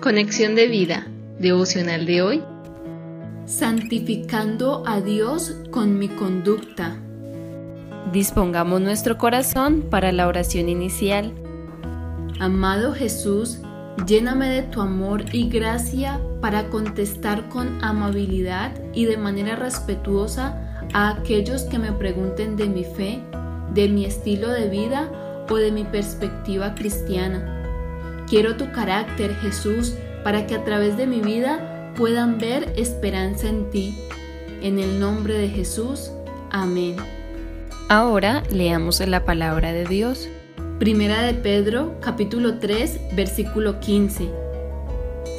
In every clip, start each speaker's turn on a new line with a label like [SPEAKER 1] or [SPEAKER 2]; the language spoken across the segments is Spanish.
[SPEAKER 1] Conexión de vida, devocional de hoy.
[SPEAKER 2] Santificando a Dios con mi conducta.
[SPEAKER 3] Dispongamos nuestro corazón para la oración inicial.
[SPEAKER 2] Amado Jesús, lléname de tu amor y gracia para contestar con amabilidad y de manera respetuosa a aquellos que me pregunten de mi fe, de mi estilo de vida o de mi perspectiva cristiana. Quiero tu carácter, Jesús, para que a través de mi vida puedan ver esperanza en ti. En el nombre de Jesús. Amén.
[SPEAKER 3] Ahora leamos la palabra de Dios.
[SPEAKER 2] Primera de Pedro, capítulo 3, versículo 15.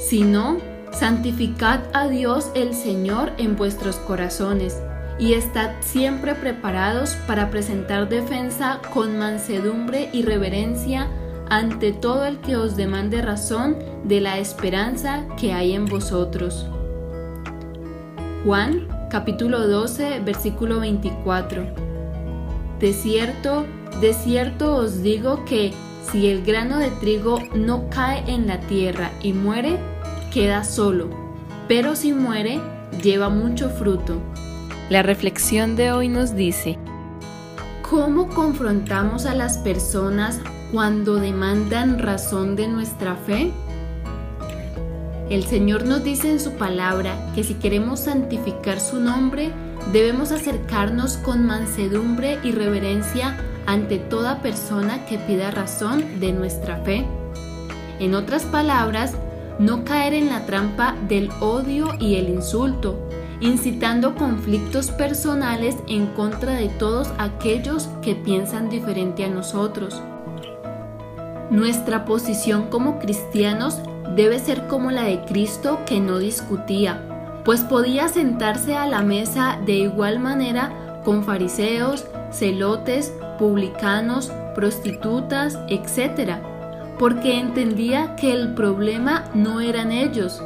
[SPEAKER 2] Si no, santificad a Dios el Señor en vuestros corazones y estad siempre preparados para presentar defensa con mansedumbre y reverencia ante todo el que os demande razón de la esperanza que hay en vosotros. Juan capítulo 12 versículo 24. De cierto, de cierto os digo que si el grano de trigo no cae en la tierra y muere, queda solo, pero si muere, lleva mucho fruto.
[SPEAKER 3] La reflexión de hoy nos dice,
[SPEAKER 2] ¿cómo confrontamos a las personas cuando demandan razón de nuestra fe? El Señor nos dice en su palabra que si queremos santificar su nombre, debemos acercarnos con mansedumbre y reverencia ante toda persona que pida razón de nuestra fe. En otras palabras, no caer en la trampa del odio y el insulto, incitando conflictos personales en contra de todos aquellos que piensan diferente a nosotros. Nuestra posición como cristianos debe ser como la de Cristo que no discutía, pues podía sentarse a la mesa de igual manera con fariseos, celotes, publicanos, prostitutas, etc., porque entendía que el problema no eran ellos.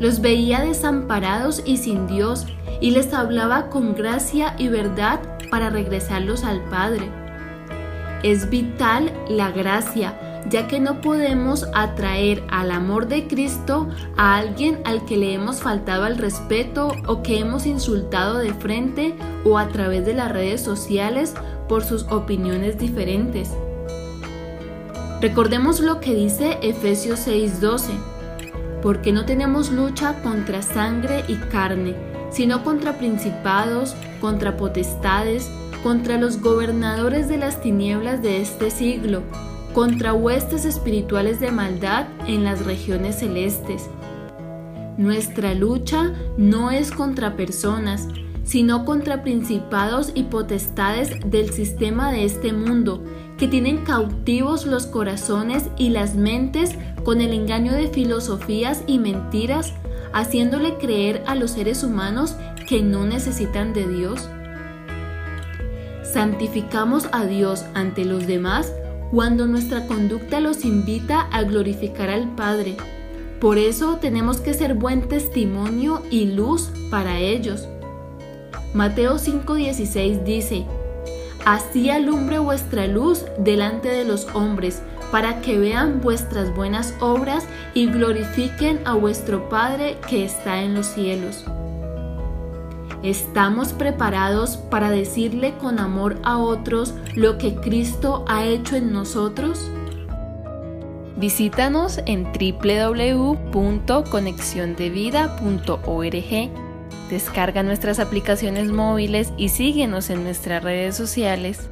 [SPEAKER 2] Los veía desamparados y sin Dios y les hablaba con gracia y verdad para regresarlos al Padre. Es vital la gracia, ya que no podemos atraer al amor de Cristo a alguien al que le hemos faltado al respeto o que hemos insultado de frente o a través de las redes sociales por sus opiniones diferentes. Recordemos lo que dice Efesios 6:12, porque no tenemos lucha contra sangre y carne, sino contra principados, contra potestades, contra los gobernadores de las tinieblas de este siglo, contra huestes espirituales de maldad en las regiones celestes. Nuestra lucha no es contra personas, sino contra principados y potestades del sistema de este mundo, que tienen cautivos los corazones y las mentes con el engaño de filosofías y mentiras, haciéndole creer a los seres humanos que no necesitan de Dios. Santificamos a Dios ante los demás cuando nuestra conducta los invita a glorificar al Padre. Por eso tenemos que ser buen testimonio y luz para ellos. Mateo 5:16 dice, Así alumbre vuestra luz delante de los hombres, para que vean vuestras buenas obras y glorifiquen a vuestro Padre que está en los cielos. ¿Estamos preparados para decirle con amor a otros lo que Cristo ha hecho en nosotros?
[SPEAKER 3] Visítanos en www.conexiondevida.org. Descarga nuestras aplicaciones móviles y síguenos en nuestras redes sociales